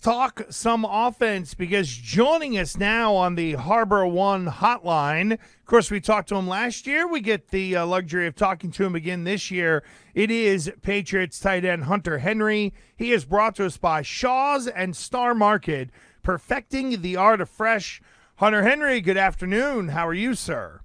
talk some offense because joining us now on the Harbor One hotline, of course, we talked to him last year. We get the uh, luxury of talking to him again this year. It is Patriots tight end Hunter Henry. He is brought to us by Shaw's and Star Market, perfecting the art of fresh. Hunter Henry, good afternoon. How are you, sir?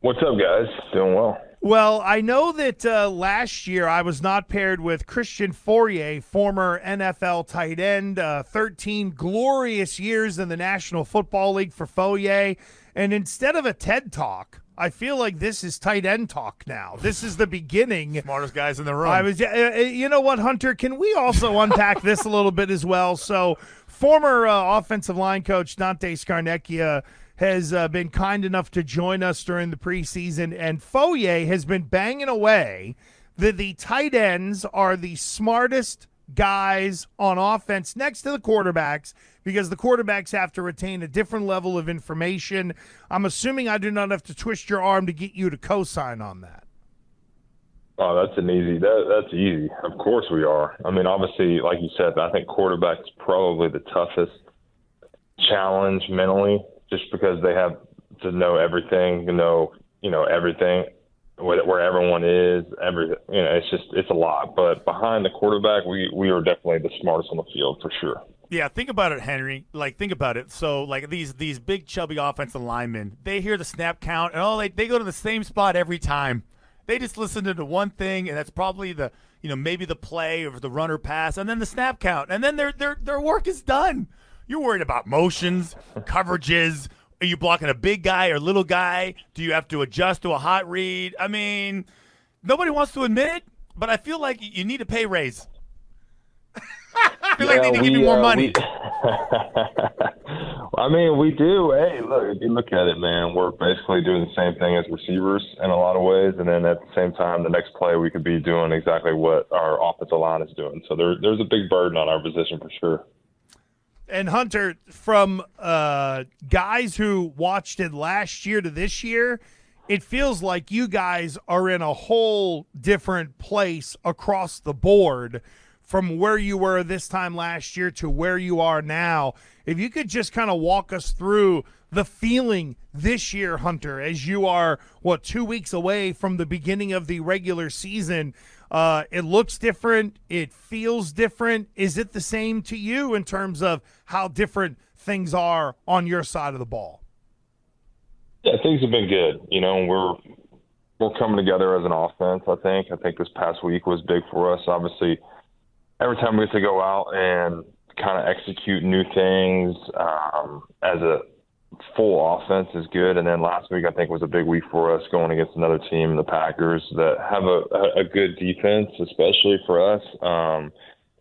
What's up, guys? Doing well. Well, I know that uh, last year I was not paired with Christian Fauria, former NFL tight end, uh, 13 glorious years in the National Football League for Fauria. And instead of a TED Talk, I feel like this is tight end talk now. This is the beginning. Smartest guys in the room. I was, uh, you know what, Hunter? Can we also unpack this a little bit as well? So, former uh, offensive line coach Dante Scarnecchia has uh, been kind enough to join us during the preseason, and Fauria has been banging away that the tight ends are the smartest guys on offense next to the quarterbacks because the quarterbacks have to retain a different level of information. I'm assuming I do not have to twist your arm to get you to co-sign on that. Oh, that's an easy. That, that's easy. Of course we are. I mean, obviously, like you said, I think quarterback's probably the toughest challenge mentally just because they have to know everything, know you know everything, where, everyone is, every you know, it's just it's a lot. But behind the quarterback, we we are definitely the smartest on the field for sure. Yeah, think about it, Henry. Like, think about it. So, like these these big chubby offensive linemen, they hear the snap count, and oh, they they go to the same spot every time. They just listen to the one thing, and that's probably the you know maybe the play or the runner pass, and then the snap count, and then their their their work is done. You're worried about motions, coverages. Are you blocking a big guy or little guy? Do you have to adjust to a hot read? I mean, nobody wants to admit it, but I feel like you need a pay raise. I feel yeah, like they need to we, give you more uh, money. we- I mean, we do. Hey, look, if you look at it, man, we're basically doing the same thing as receivers in a lot of ways, and then at the same time, the next play we could be doing exactly what our offensive line is doing. So there, there's a big burden on our position for sure. And Hunter, from uh, guys who watched it last year to this year, it feels like you guys are in a whole different place across the board from where you were this time last year to where you are now. If you could just kind of walk us through the feeling this year, Hunter, as you are, what, two weeks away from the beginning of the regular season. Uh, it looks different. It feels different. Is it the same to you in terms of how different things are on your side of the ball? Yeah, things have been good. You know, we're we're coming together as an offense. I think. I think this past week was big for us. Obviously, every time we have to go out and kind of execute new things um, as a full offense is good. And then last week, I think was a big week for us going against another team, the Packers, that have a, a good defense, especially for us. Um,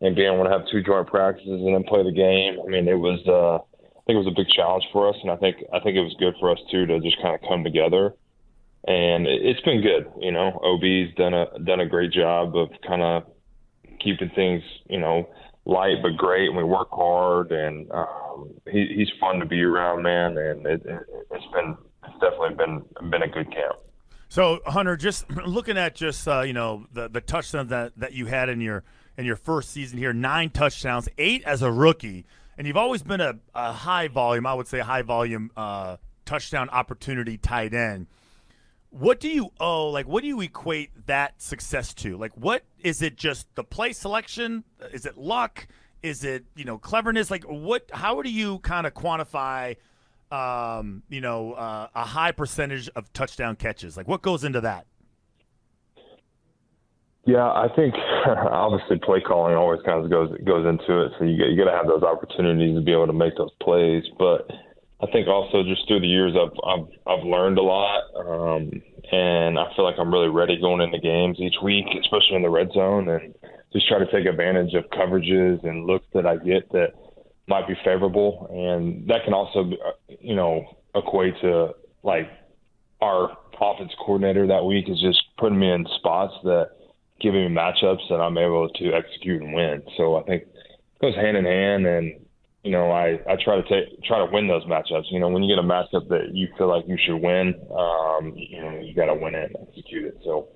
and being able to have two joint practices and then play the game. I mean, it was. Uh, I think it was a big challenge for us, and I think I think it was good for us too to just kind of come together. And it- it's been good, you know. OB's done a done a great job of kind of keeping things, you know, light but great. And we work hard, and um, he, he's fun to be around, man. And it, it, it's been it's definitely been been a good camp. So Hunter, just looking at just uh, you know the the touchdowns that, that you had in your in your first season here, nine touchdowns, eight as a rookie, and you've always been a, a high volume, I would say high volume uh, touchdown opportunity tight end. What do you owe? Like, what do you equate that success to? Like, what is it? Just the play selection? Is it luck? Is it you know cleverness? Like, what? How do you kind of quantify? Um, you know, uh, a high percentage of touchdown catches. Like, what goes into that? Yeah, I think obviously play calling always kind of goes goes into it. So you you got to have those opportunities to be able to make those plays. But I think also just through the years, I've I've, I've learned a lot, um, and I feel like I'm really ready going into games each week, especially in the red zone, and just try to take advantage of coverages and looks that I get that might be favorable, and that can also, you know, equate to like our offense coordinator that week is just putting me in spots that giving me matchups that I'm able to execute and win. So I think it goes hand in hand, and you know I I try to take try to win those matchups. You know when you get a matchup that you feel like you should win, um, you know you got to win it and execute it. So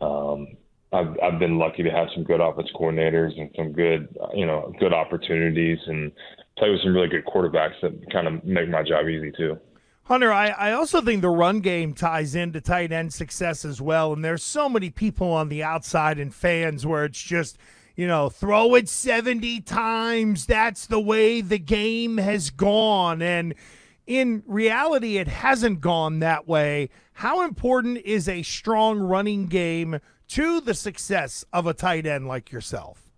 um, I've I've been lucky to have some good offense coordinators and some good you know good opportunities and play with some really good quarterbacks that kind of make my job easy too. Hunter, I, I also think the run game ties into tight end success as well. And there's so many people on the outside and fans where it's just, you know, throw it 70 times. That's the way the game has gone. And in reality, it hasn't gone that way. How important is a strong running game to the success of a tight end like yourself?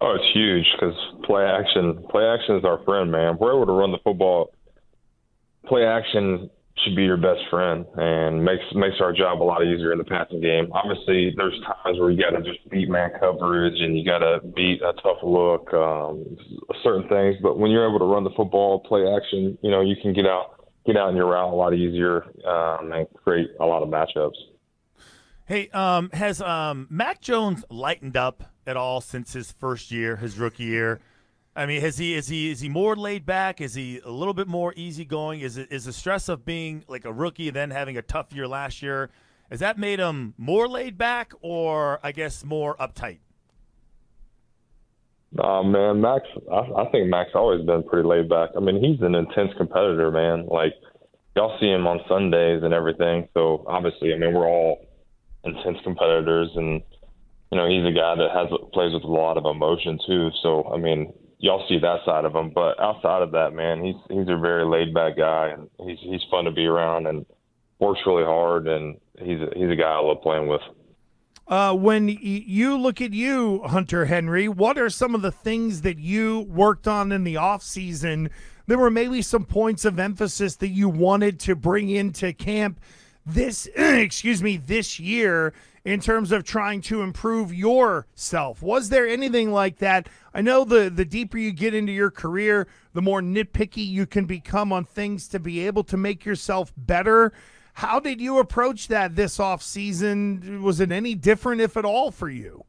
Oh, it's huge because play action, play action is our friend, man. We're able to run the football. Play action should be your best friend and makes makes our job a lot easier in the passing game. Obviously, there's times where you got to just beat man coverage and you got to beat a tough look, um, certain things. But when you're able to run the football, play action, you know, you can get out get out in your route a lot easier um, and create a lot of matchups. Hey, um, has um, Mac Jones lightened up at all since his first year, his rookie year? I mean, has he is he is he more laid back? Is he a little bit more easygoing? Is it is the stress of being like a rookie then having a tough year last year? Has that made him more laid back, or I guess more uptight? Oh man, Max. I, I think Max always been pretty laid back. I mean, he's an intense competitor, man. Like y'all see him on Sundays and everything. So obviously, I mean, we're all intense competitors, and you know, he's a guy that has plays with a lot of emotion too. So I mean, y'all see that side of him. But outside of that, man, he's he's a very laid back guy, and he's he's fun to be around and works really hard, and he's a, he's a guy I love playing with. Uh, when you look at you, Hunter Henry, what are some of the things that you worked on in the off season? There were maybe some points of emphasis that you wanted to bring into camp this, excuse me, this year in terms of trying to improve yourself. Was there anything like that? I know the the deeper you get into your career, the more nitpicky you can become on things to be able to make yourself better. How did you approach that this off season? Was it any different, if at all, for you?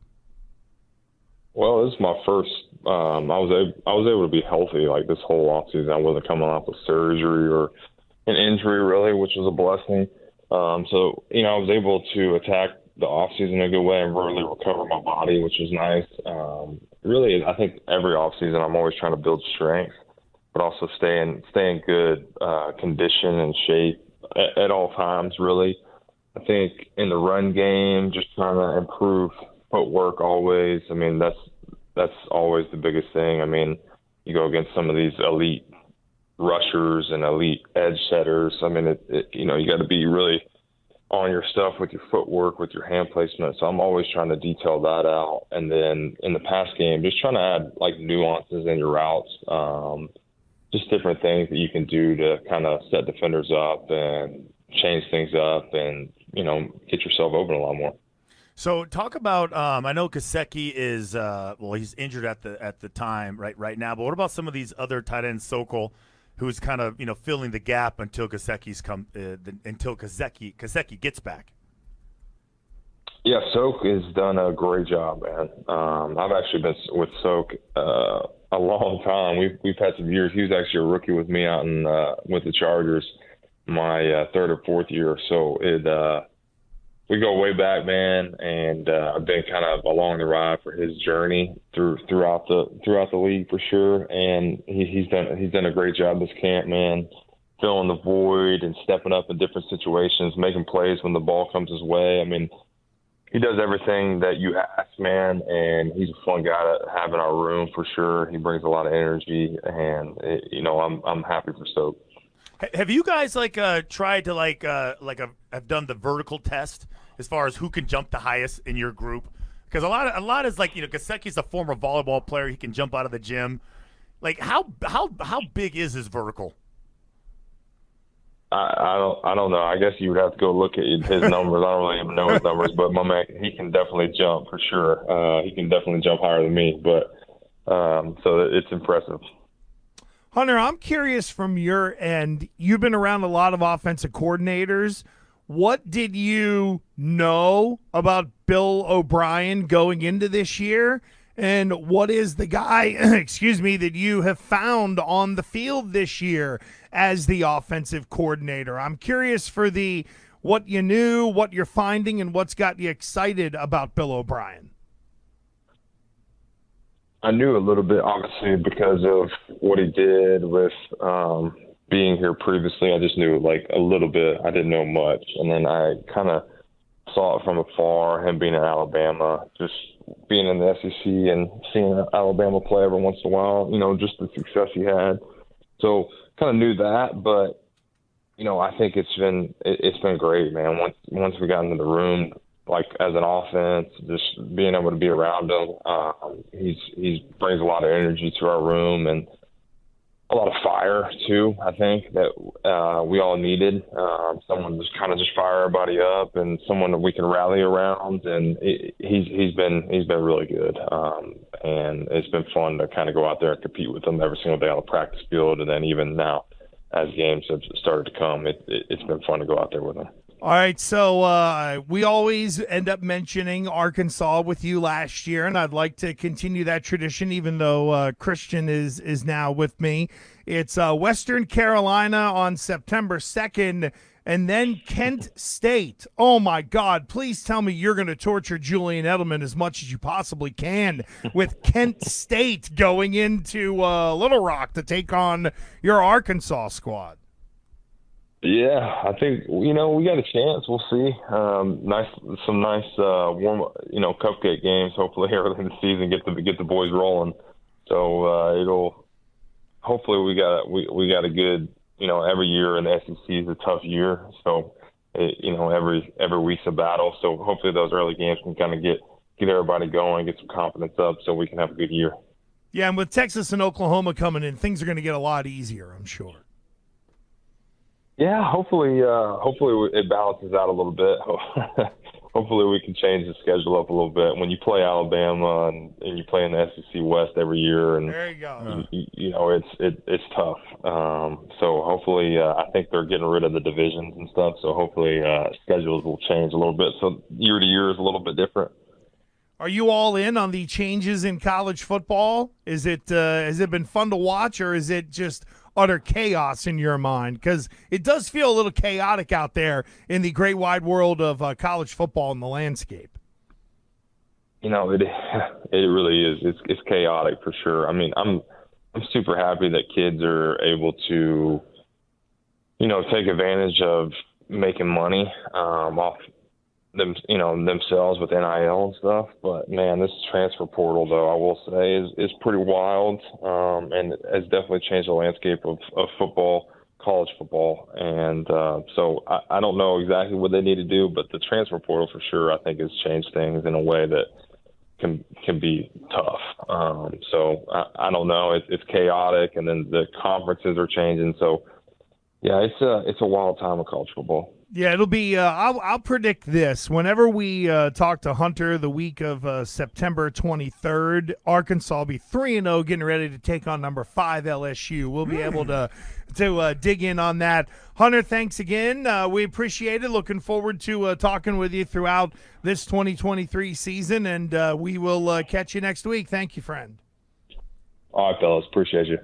Well, this is my first. Um, I was able, I was able to be healthy like this whole off season. I wasn't coming off with surgery or an injury really, which was a blessing. Um, so you know, I was able to attack the off season in a good way and really recover my body, which was nice. Um, really, I think every off season I'm always trying to build strength, but also stay in stay in good uh, condition and shape at, at all times. Really, I think in the run game, just trying to improve footwork always. I mean, that's that's always the biggest thing. I mean, you go against some of these elite rushers and elite edge setters. I mean, it, it you know, you got to be really on your stuff with your footwork, with your hand placement. So I'm always trying to detail that out. And then in the pass game, just trying to add like nuances in your routes, um, just different things that you can do to kind of set defenders up and change things up and, you know, get yourself open a lot more. So talk about um, I know Gesicki is uh, well he's injured at the at the time right right now, but what about some of these other tight ends, Sokol, who's kind of you know filling the gap until Gesicki's come uh, the, until Gesicki Gesicki gets back. Yeah, Soak has done a great job, man. Um, I've actually been with Soak uh, a long time. We've we've had some years. He was actually a rookie with me out in uh, with the Chargers, my uh, third or fourth year. So it uh, we go way back, man, and uh, I've been kind of along the ride for his journey through throughout the throughout the league for sure. And he, he's done he's done a great job this camp, man, filling the void and stepping up in different situations, making plays when the ball comes his way. I mean, he does everything that you ask, man, and he's a fun guy to have in our room for sure. He brings a lot of energy, and it, you know, I'm I'm happy for Stoke. Have you guys like uh, tried to like uh, like a, have done the vertical test as far as who can jump the highest in your group? Because a lot of a lot is like you know Gesicki's a former volleyball player. He can jump out of the gym. Like how how how big is his vertical? I, I don't I don't know. I guess you would have to go look at his numbers. I don't really even know his numbers, but my man he can definitely jump for sure. Uh, he can definitely jump higher than me, but um, so it's impressive. Hunter, I'm curious from your end. You've been around a lot of offensive coordinators. What did you know about Bill O'Brien going into this year? And what is the guy, excuse me, that you have found on the field this year as the offensive coordinator? I'm curious for the what you knew, what you're finding, and what's got you excited about Bill O'Brien. I knew a little bit, obviously, because of what he did with um, being here previously. I just knew like a little bit. I didn't know much, and then I kind of saw it from afar. Him being in Alabama, just being in the SEC and seeing Alabama play every once in a while. You know, just the success he had. So kind of knew that, but you know, I think it's been it, it's been great, man. Once once we got into the room, like as an offense, just being able to be around him, uh, he's he's brings a lot of energy to our room and a lot of fire too. I think that uh, we all needed um, someone just kind of just fire everybody up and someone that we can rally around. And he's he's been he's been really good, um, and it's been fun to kind of go out there and compete with him every single day on the practice field, and then even now as games have started to come, it, it, it's been fun to go out there with him. All right, so uh, we always end up mentioning Arkansas with you last year, and I'd like to continue that tradition, even though uh, Christian is is now with me. It's uh, Western Carolina on September second, and then Kent State. Oh my God! Please tell me you're going to torture Julian Edelman as much as you possibly can with Kent State going into uh, Little Rock to take on your Arkansas squad. Yeah, I think you know we got a chance. We'll see. Um, nice, some nice uh, warm, you know, cupcake games. Hopefully, early in the season, get the get the boys rolling. So uh, it'll. Hopefully, we got we we got a good. You know, every year in the SEC is a tough year. So, it, you know, every every week's a battle. So hopefully, those early games can kind of get get everybody going, get some confidence up, so we can have a good year. Yeah, and with Texas and Oklahoma coming in, things are going to get a lot easier. I'm sure. Yeah, hopefully, uh, hopefully it balances out a little bit. hopefully, we can change the schedule up a little bit. When you play Alabama and, and you play in the SEC West every year, and there you go. You, you know it's it, it's tough. Um, so hopefully, uh, I think they're getting rid of the divisions and stuff. So hopefully, uh, schedules will change a little bit. So year to year is a little bit different. Are you all in on the changes in college football? Is it uh, has it been fun to watch, or is it just utter chaos in your mind? Because it does feel a little chaotic out there in the great wide world of uh, college football and the landscape. You know, it it really is. It's it's chaotic for sure. I mean, I'm I'm super happy that kids are able to, you know, take advantage of making money um, off them, you know, themselves with NIL and stuff. But man, this transfer portal, though, I will say, is is pretty wild, um, and has definitely changed the landscape of, of football, college football. And uh, so I, I don't know exactly what they need to do, but the transfer portal for sure, I think, has changed things in a way that can can be tough. Um, so I, I don't know. It, it's chaotic, and then the conferences are changing. So yeah, it's a it's a wild time of college football. Yeah, it'll be. Uh, I'll, I'll predict this. Whenever we uh, talk to Hunter the week of uh, September 23rd, Arkansas will be three and zero, getting ready to take on number five LSU. We'll be mm. able to to uh, dig in on that. Hunter, thanks again. Uh, we appreciate it. Looking forward to uh, talking with you throughout this 2023 season, and we will catch you next week. Thank you, friend. All right, fellas. Appreciate you.